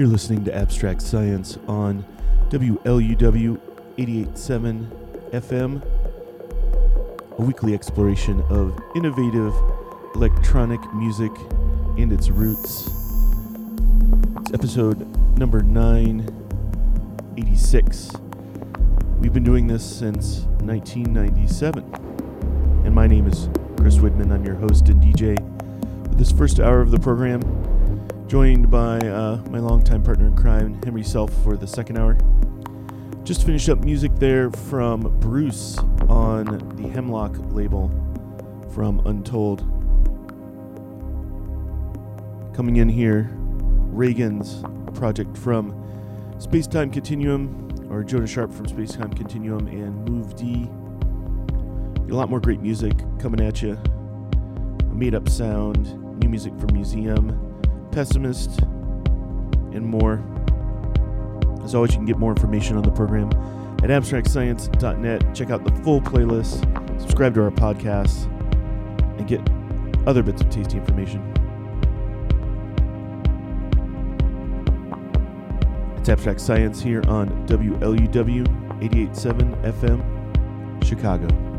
You're listening to Abstract Science on WLUW 887 FM, a weekly exploration of innovative electronic music and its roots. It's episode number 986. We've been doing this since 1997. And my name is Chris Widman. I'm your host and DJ. For this first hour of the program, joined by uh, my longtime partner in crime, Henry Self, for the second hour. Just finished up music there from Bruce on the Hemlock label from Untold. Coming in here Reagenz project from Space Time Continuum, or Jonah Sharp from Space Time Continuum, and Move D. A lot more great music coming at you. A made up sound, new music from Lusine, Pessimist, and more. As always, you can get more information on the program at abstractscience.net. Check out the full playlist, subscribe to our podcast, and get other bits of tasty information. It's Abstract Science here on WLUW 887 FM, Chicago.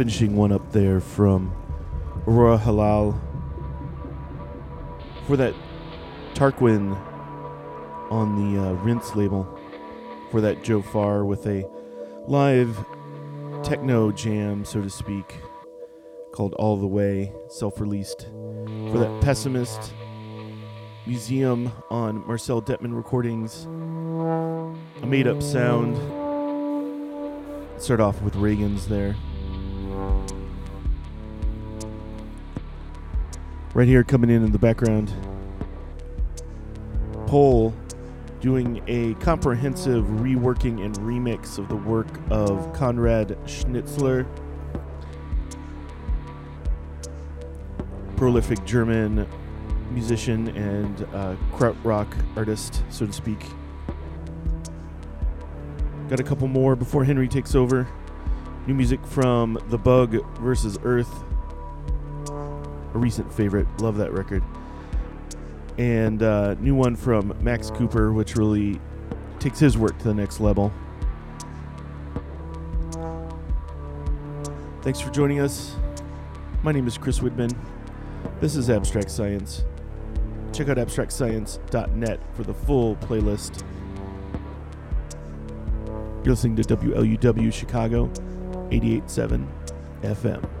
Finishing one up there from Aurora Halal for that Tarquin on the uh, Rinse label for that Joe Farr with a live techno jam, so to speak, called All the Way, self released for that Pessimist Museum on Marcel Dettmann Recordings. A made up sound. Start off with Reagenz there. Right here, coming in in the background, Pole doing a comprehensive reworking and remix of the work of Conrad Schnitzler, prolific German musician and uh, krautrock artist, so to speak. Got a couple more before Henry takes over. New music from The Bug versus Earth, a recent favorite. Love that record. And uh, new one from Max Cooper, which really takes his work to the next level. Thanks for joining us. My name is Chris Widman. This is Abstract Science. Check out abstractscience.net for the full playlist. You're listening to WLUW Chicago 887 FM.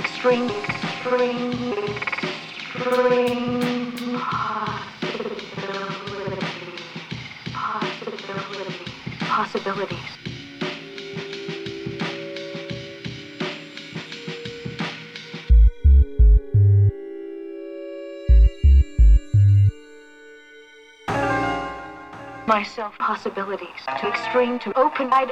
Extreme, extreme, extreme possibilities, possibilities, possibilities. myself possibilities to extreme to open-eyed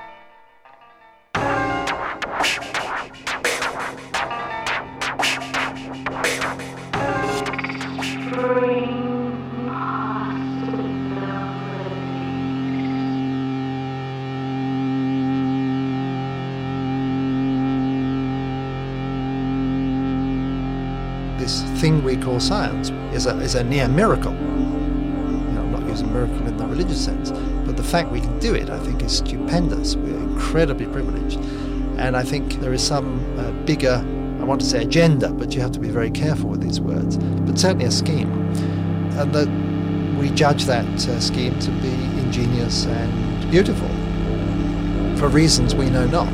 science is a, is a near miracle not using miracle in the religious sense. But the fact we can do it, I think, is stupendous. We're incredibly privileged. And I think there is some uh, bigger, I want to say agenda, but you have to be very careful with these words, but certainly a scheme. And that we judge that uh, scheme to be ingenious and beautiful for reasons we know not.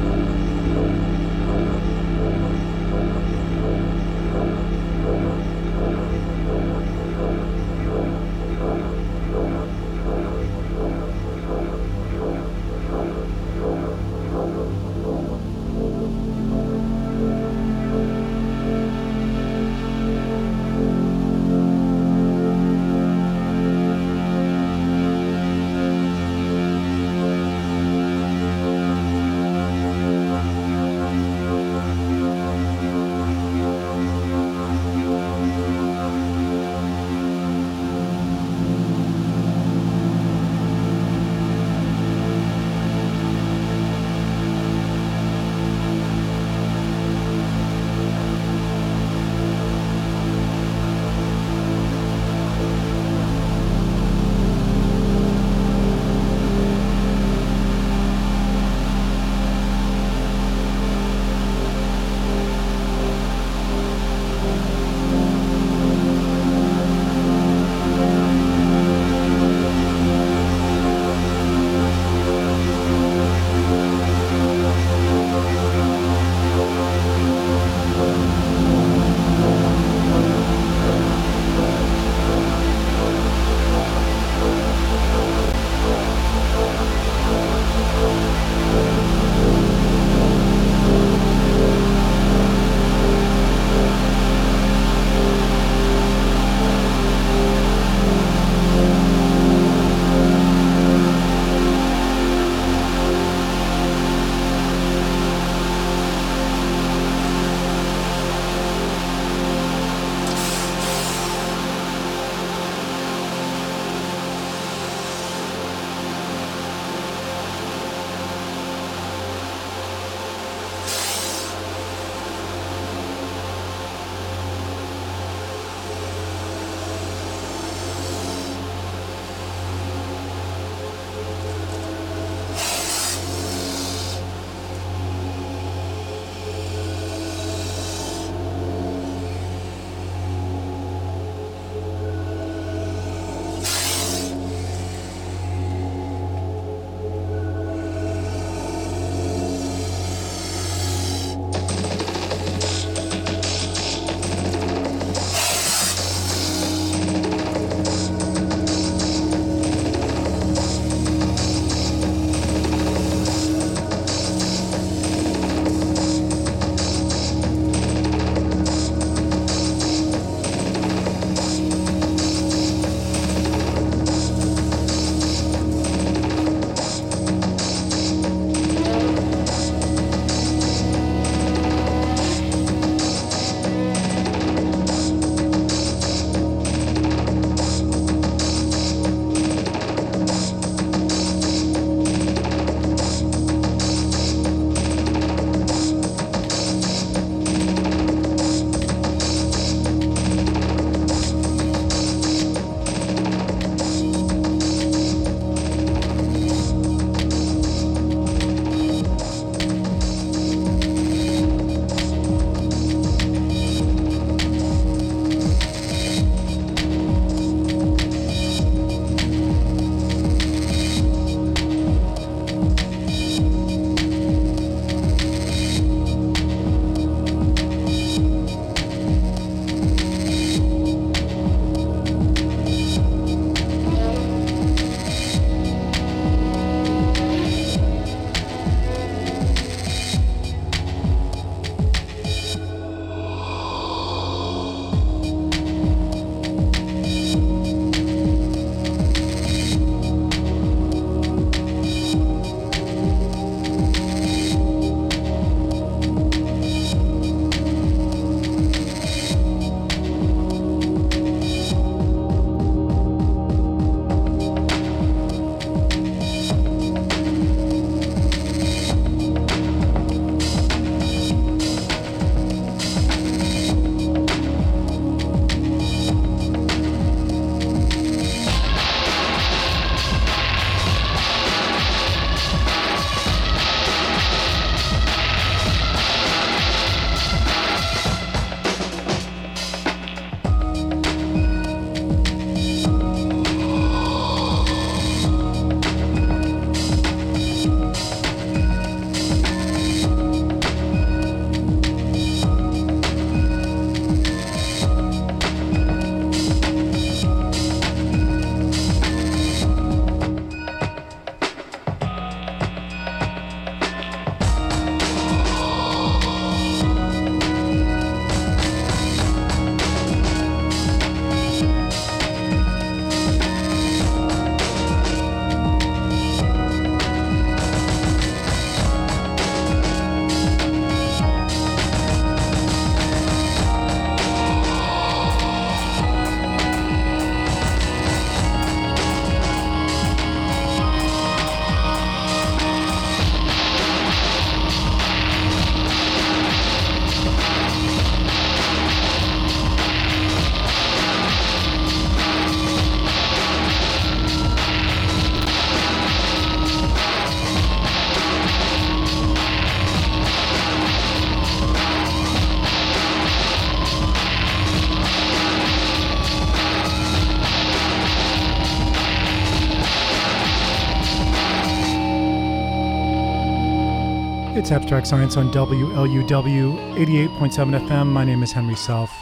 It's Abstract Science on WLUW 88.7 FM. My name is Henry Self.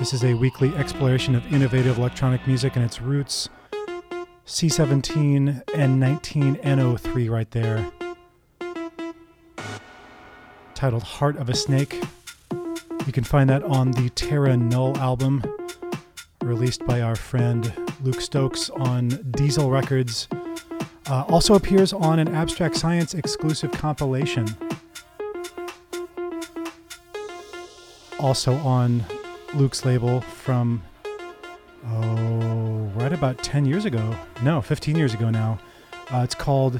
This is a weekly exploration of innovative electronic music and its roots. C17 and 19N03 right there. Titled Heart of a Snake. You can find that on the Terra Null album, released by our friend Luke Stokes on Diesel Records. Uh, also appears on an Abstract Science exclusive compilation. Also on Luke's label from, oh, right about 10 years ago. No, 15 years ago now. Uh, it's called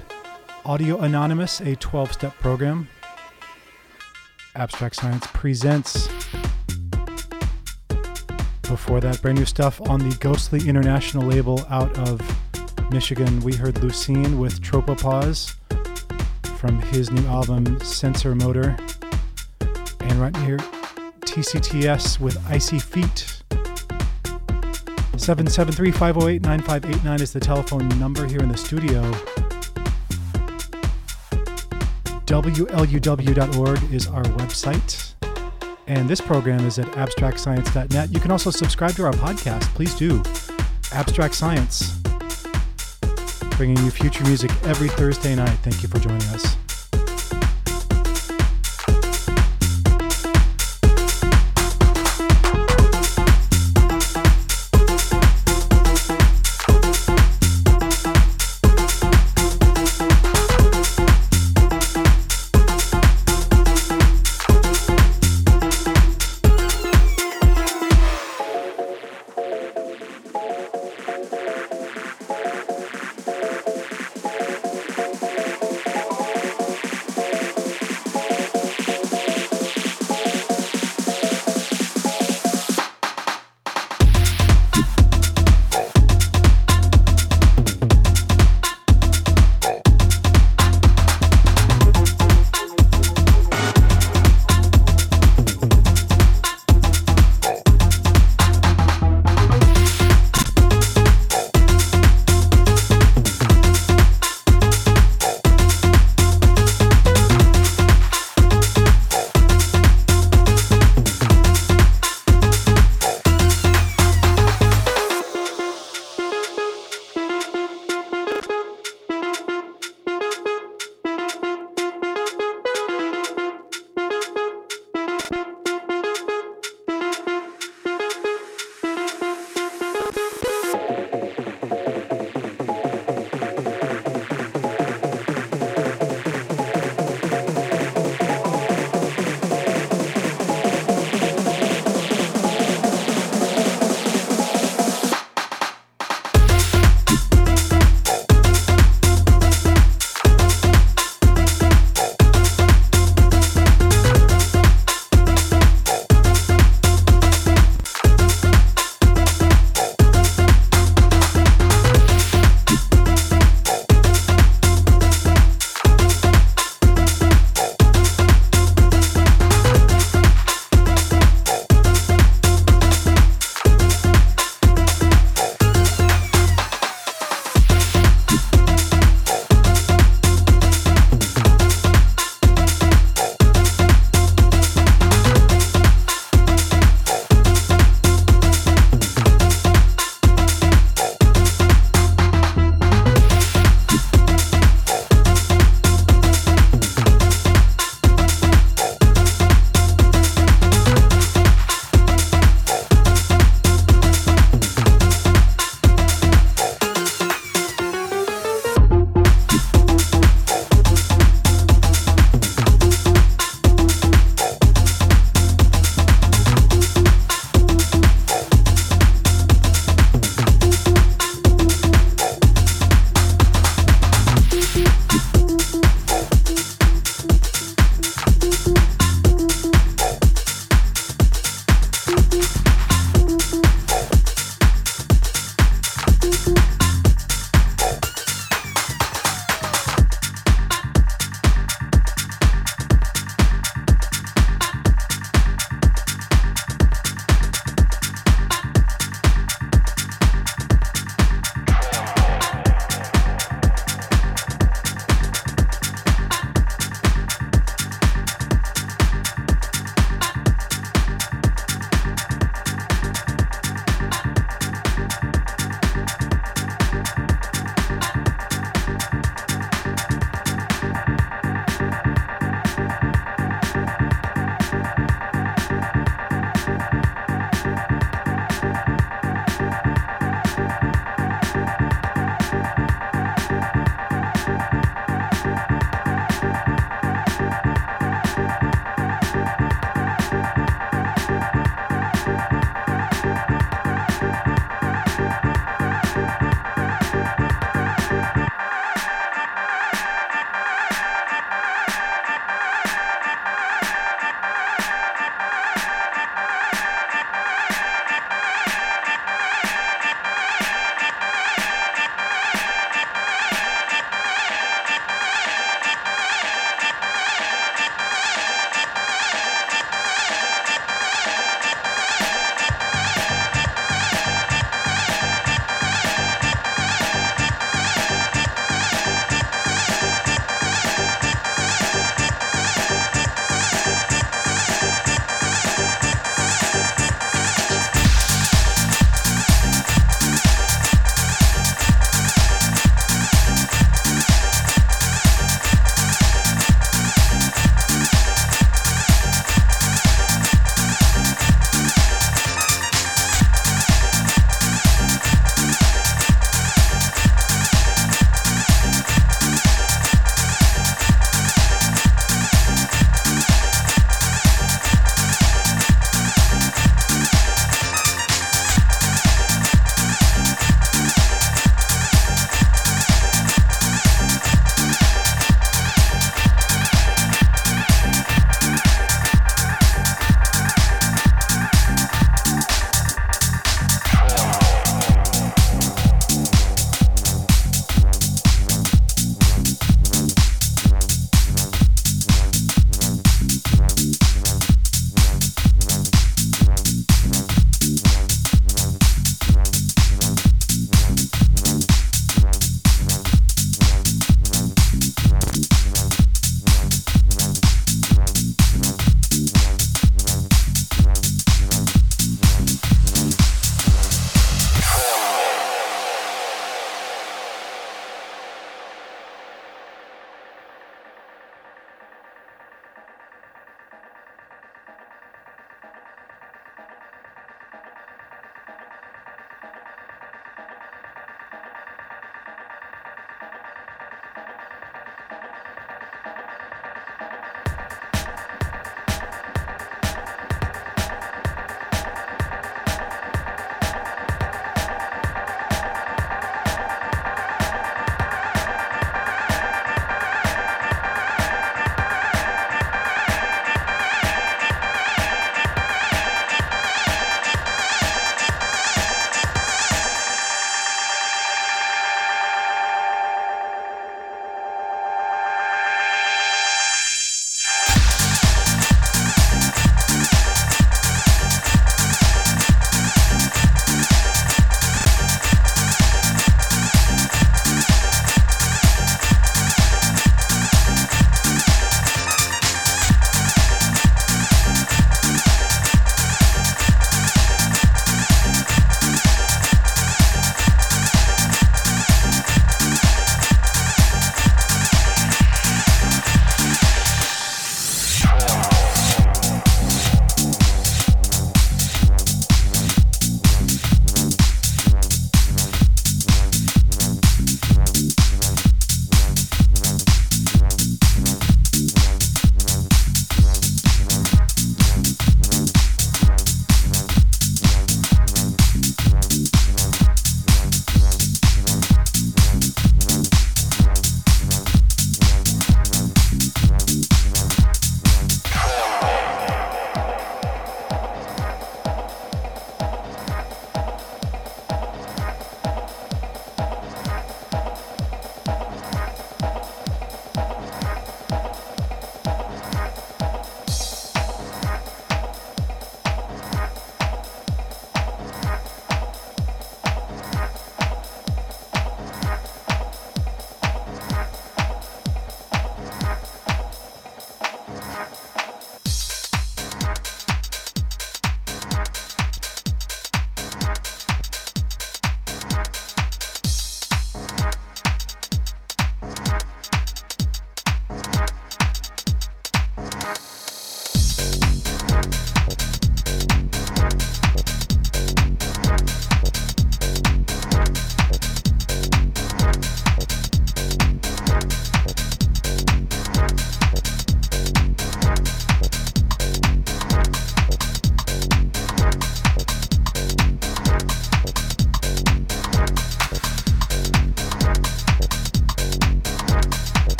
Audio Anonymous, a 12 step program. Abstract Science presents. Before that, brand new stuff on the Ghostly International label out of Michigan, we heard Lusine with Tropopause from his new album Sensorimotor. And right here, TCTS with Icy Feet. 773 508 9589 is the telephone number here in the studio. WLUW.org is our website. And this program is at abstractscience.net. You can also subscribe to our podcast. Please do. Abstract Science bringing you future music every Thursday night. Thank you for joining us.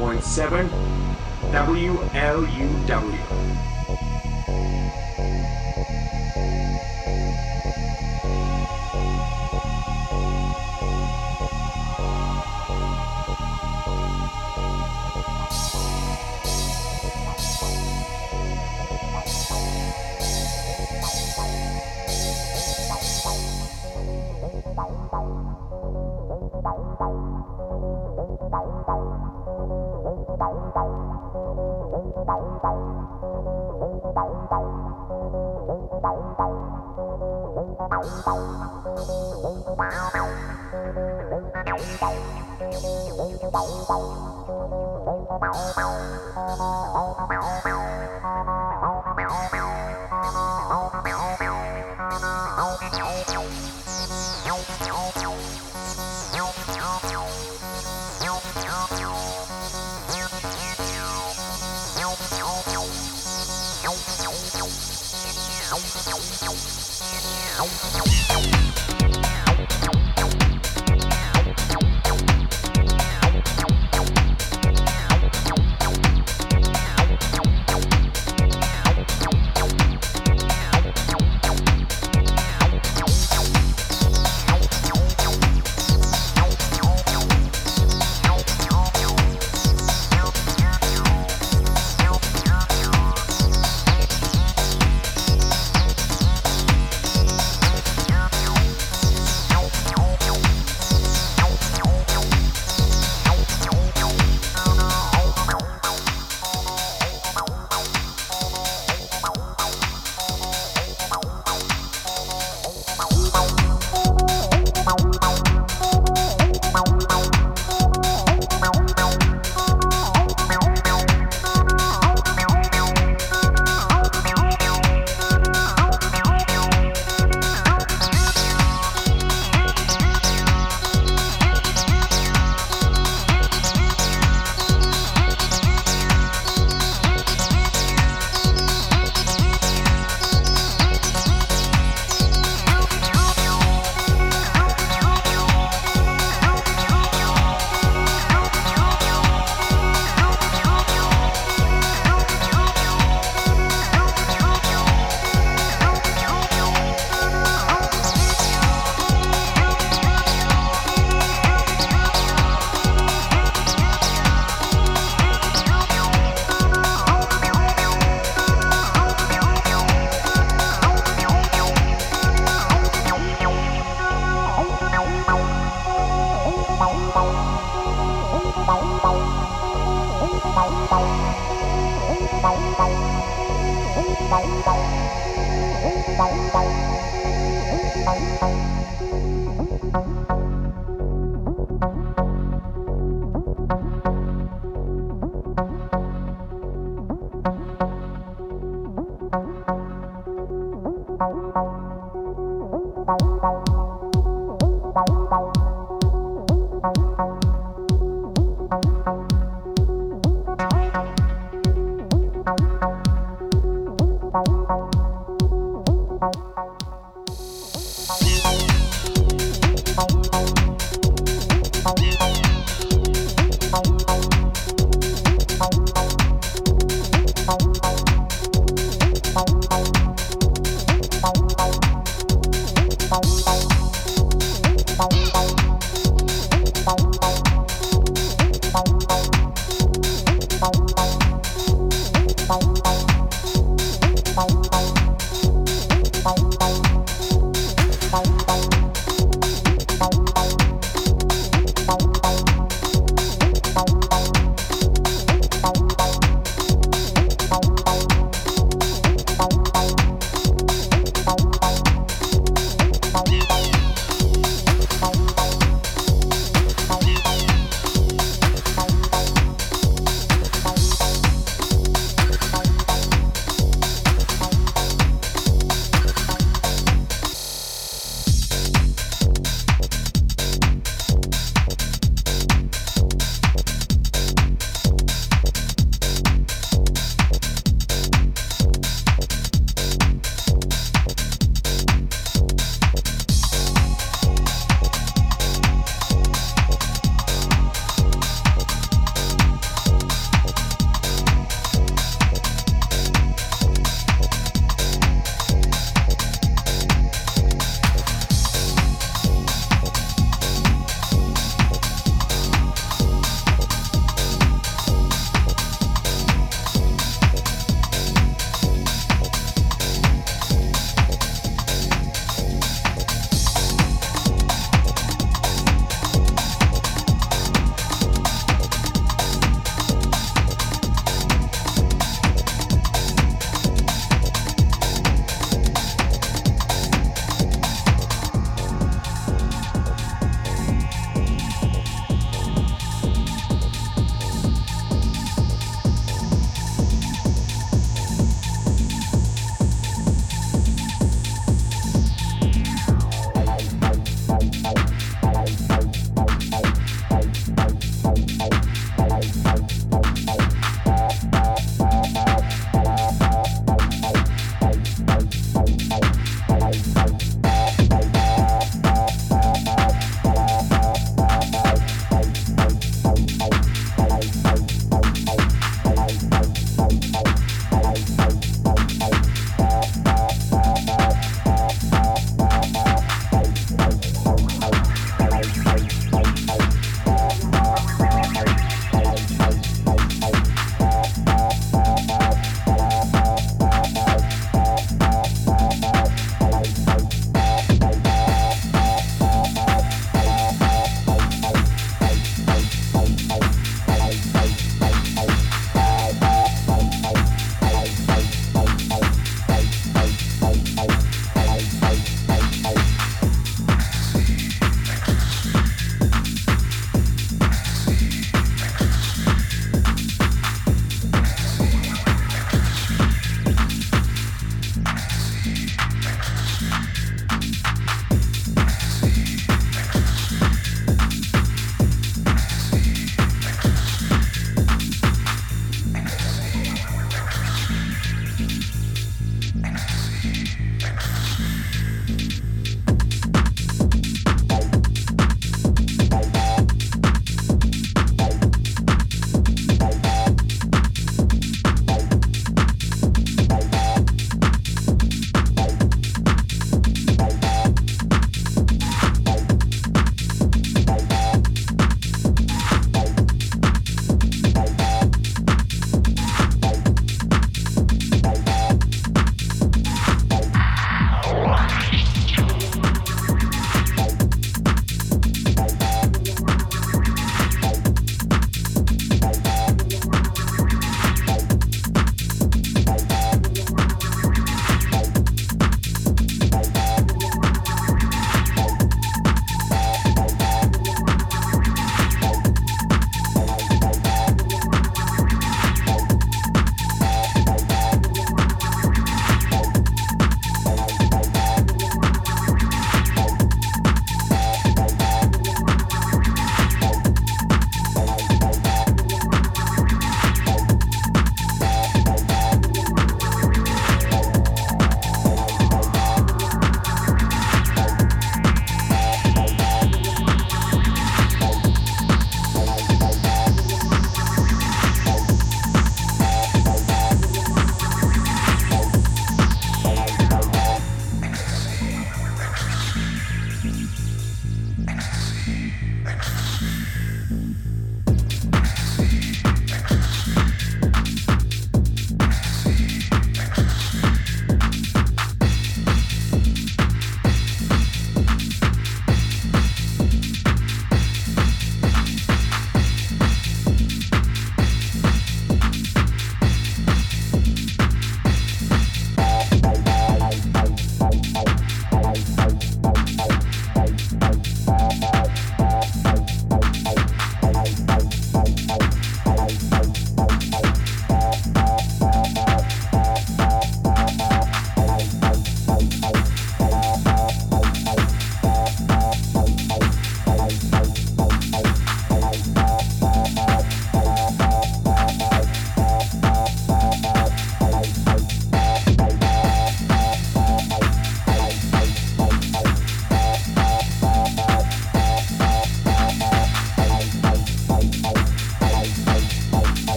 88.7 WLUW.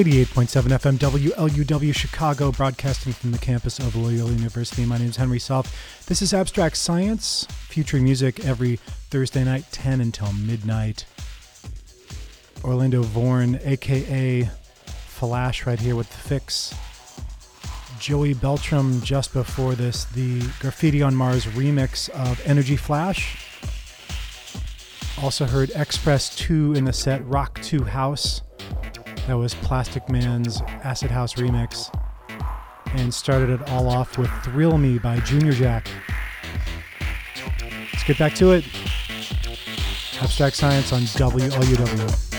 88.7 FM WLUW Chicago, broadcasting from the campus of Loyola University. My name is Henry Self. This is Abstract Science, featuring music every Thursday night, 10 until midnight. Orlando Voorn, aka Flash, right here with the fix. Joey Beltram just before this, the Graffiti on Mars remix of Energy Flash. Also heard X-Press 2 in the set Rock 2 House. That was Plastikman's Acid House remix. And started it all off with Thrill Me by Junior Jack. Let's get back to it. Abstract Science on WLUW.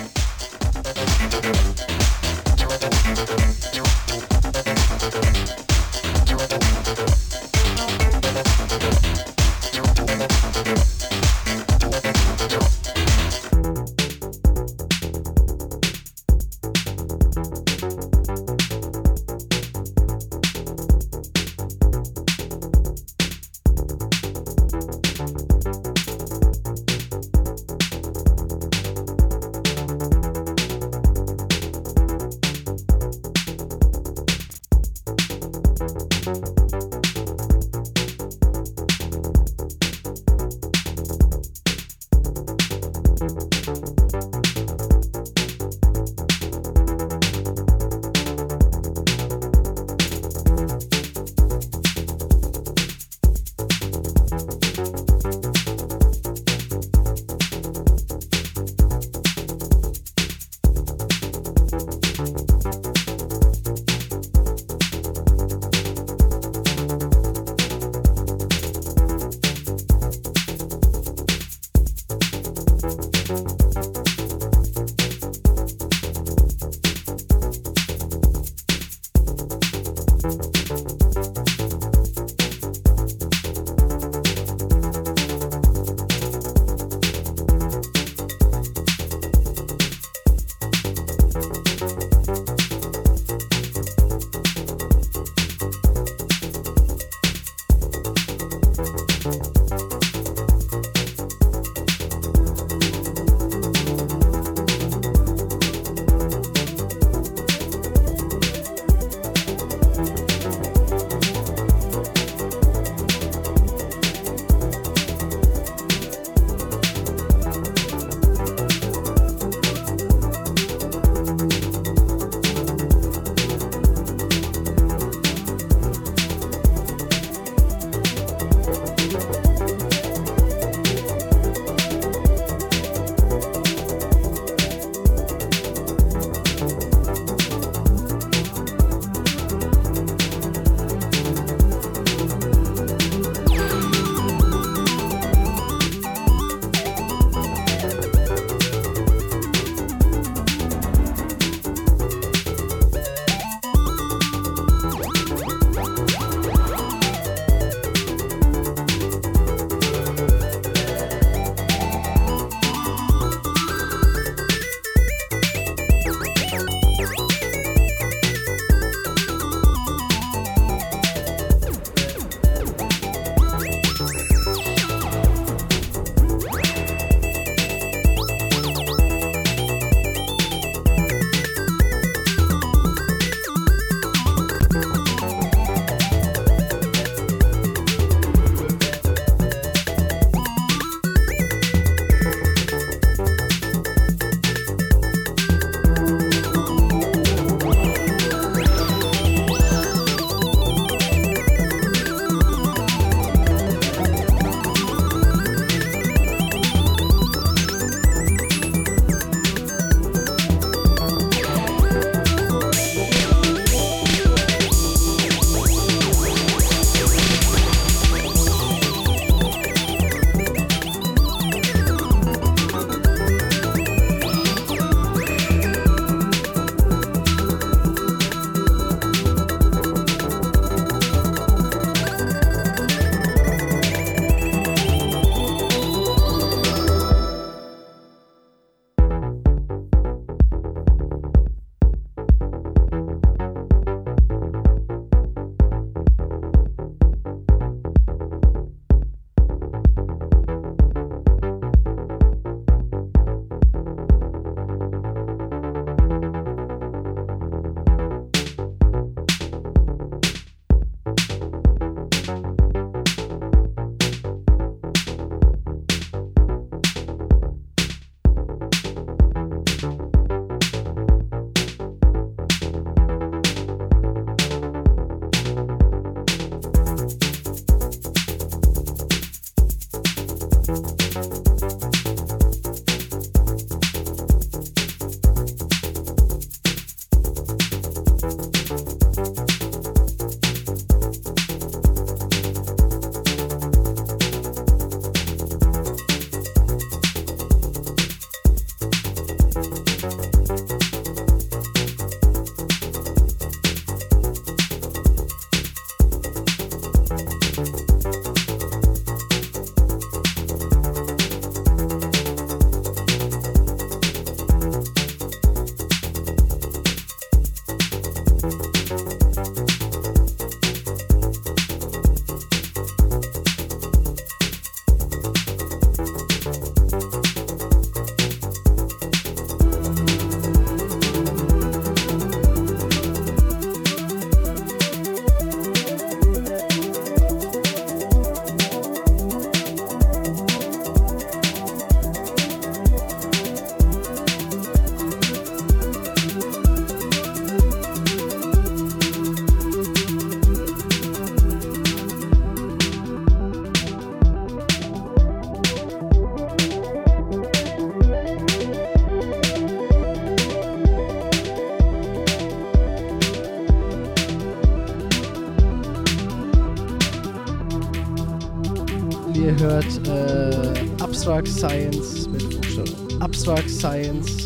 Äh, Abstract Science mit Buchstaben. Abstract Science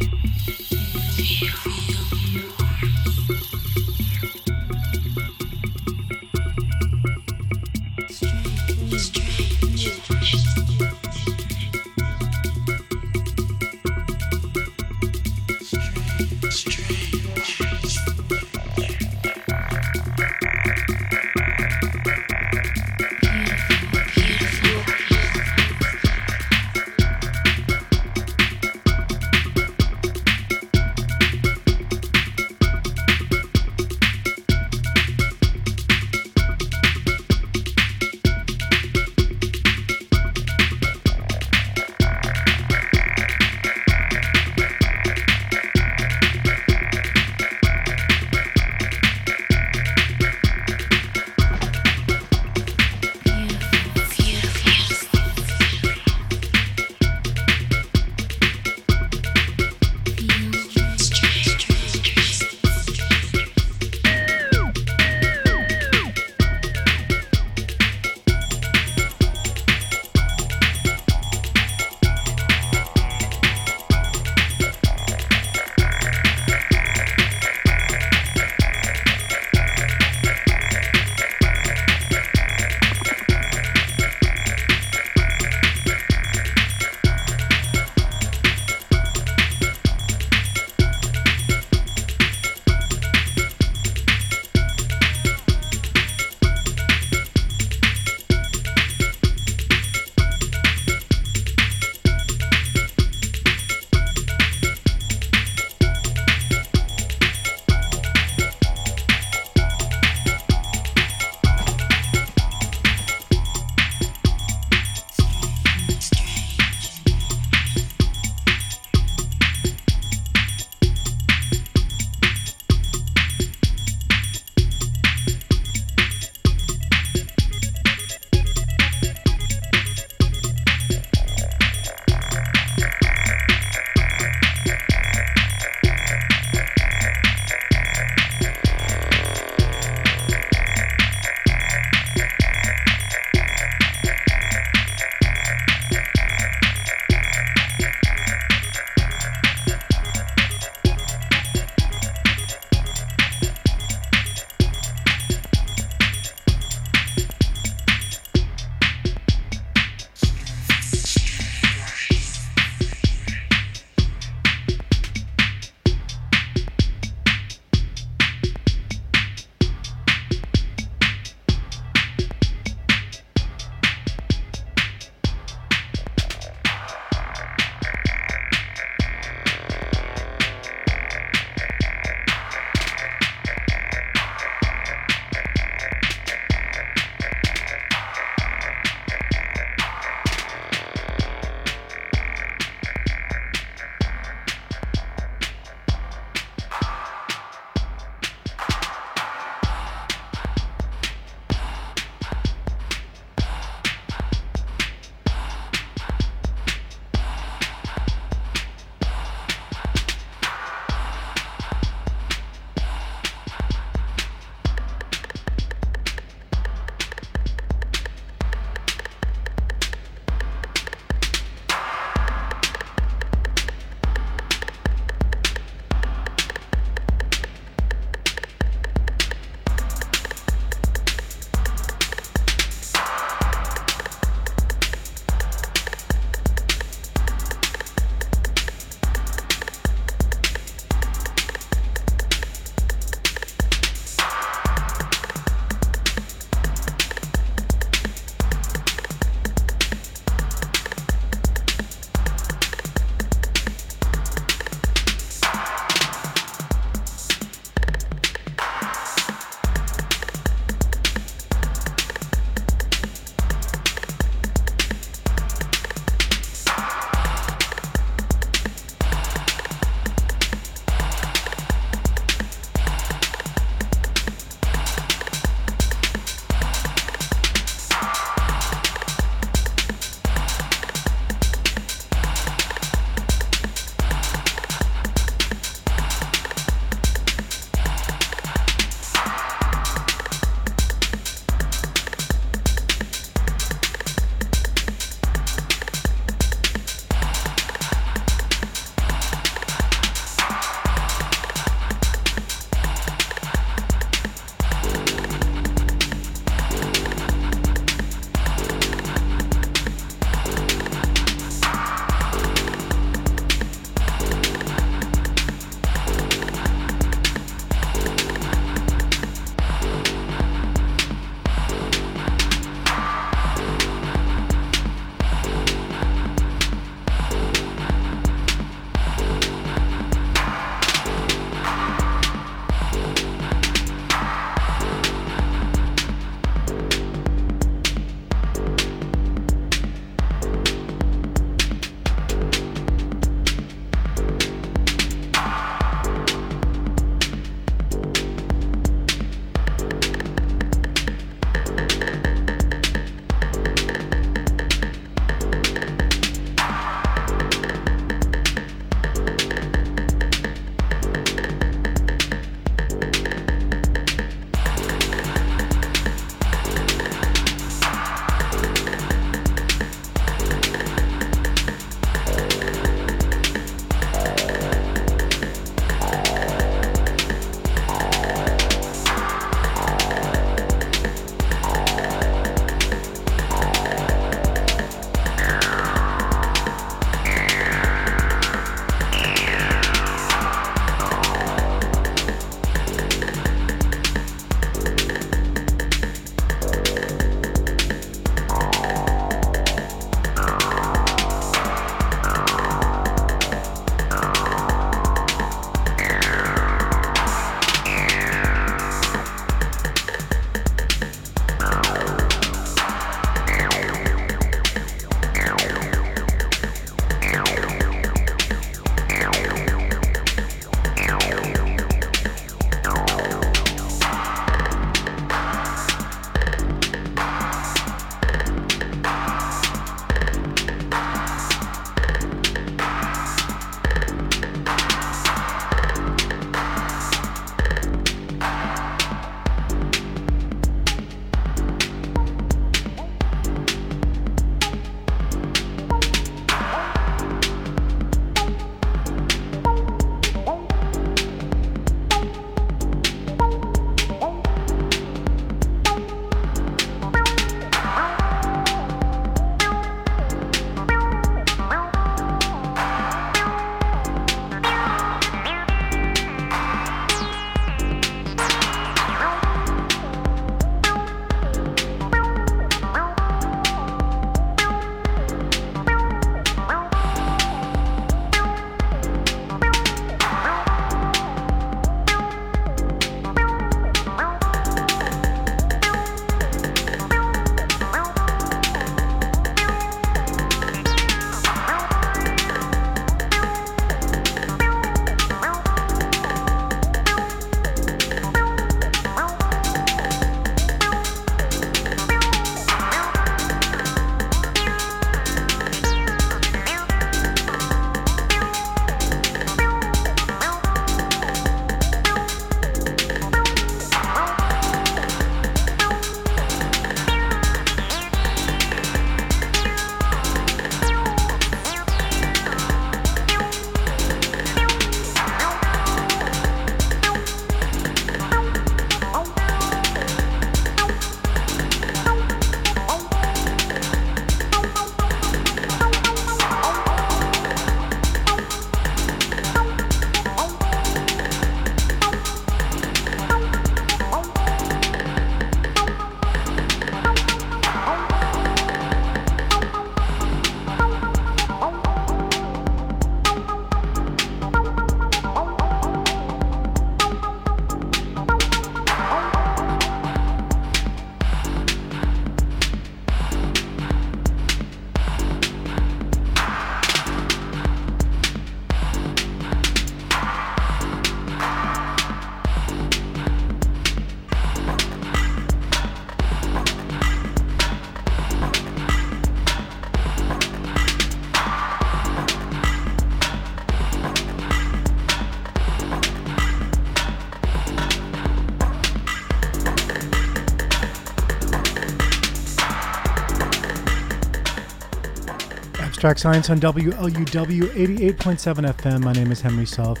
Abstract Science on WLUW 88.7 FM. My name is Henry Self.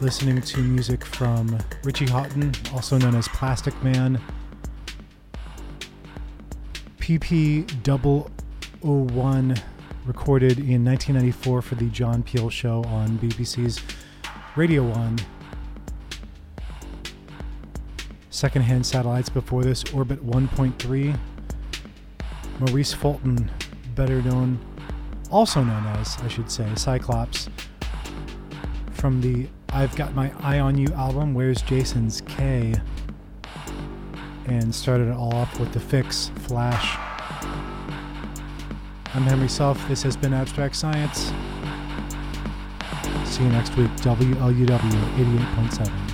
Listening to music from Richie Hawtin, also known as Plastikman. PP 001, recorded in 1994 for the John Peel Show on BBC's Radio 1. Secondhand satellites before this, Orbit 1.3. Maurice Fulton, better known, also known as, I should say, Syclops, from the I've Got My Eye on You album, Where's Jason's K? And started it all off with the fix, Flash. I'm Henry Self. This has been Abstract Science. See you next week, WLUW 88.7.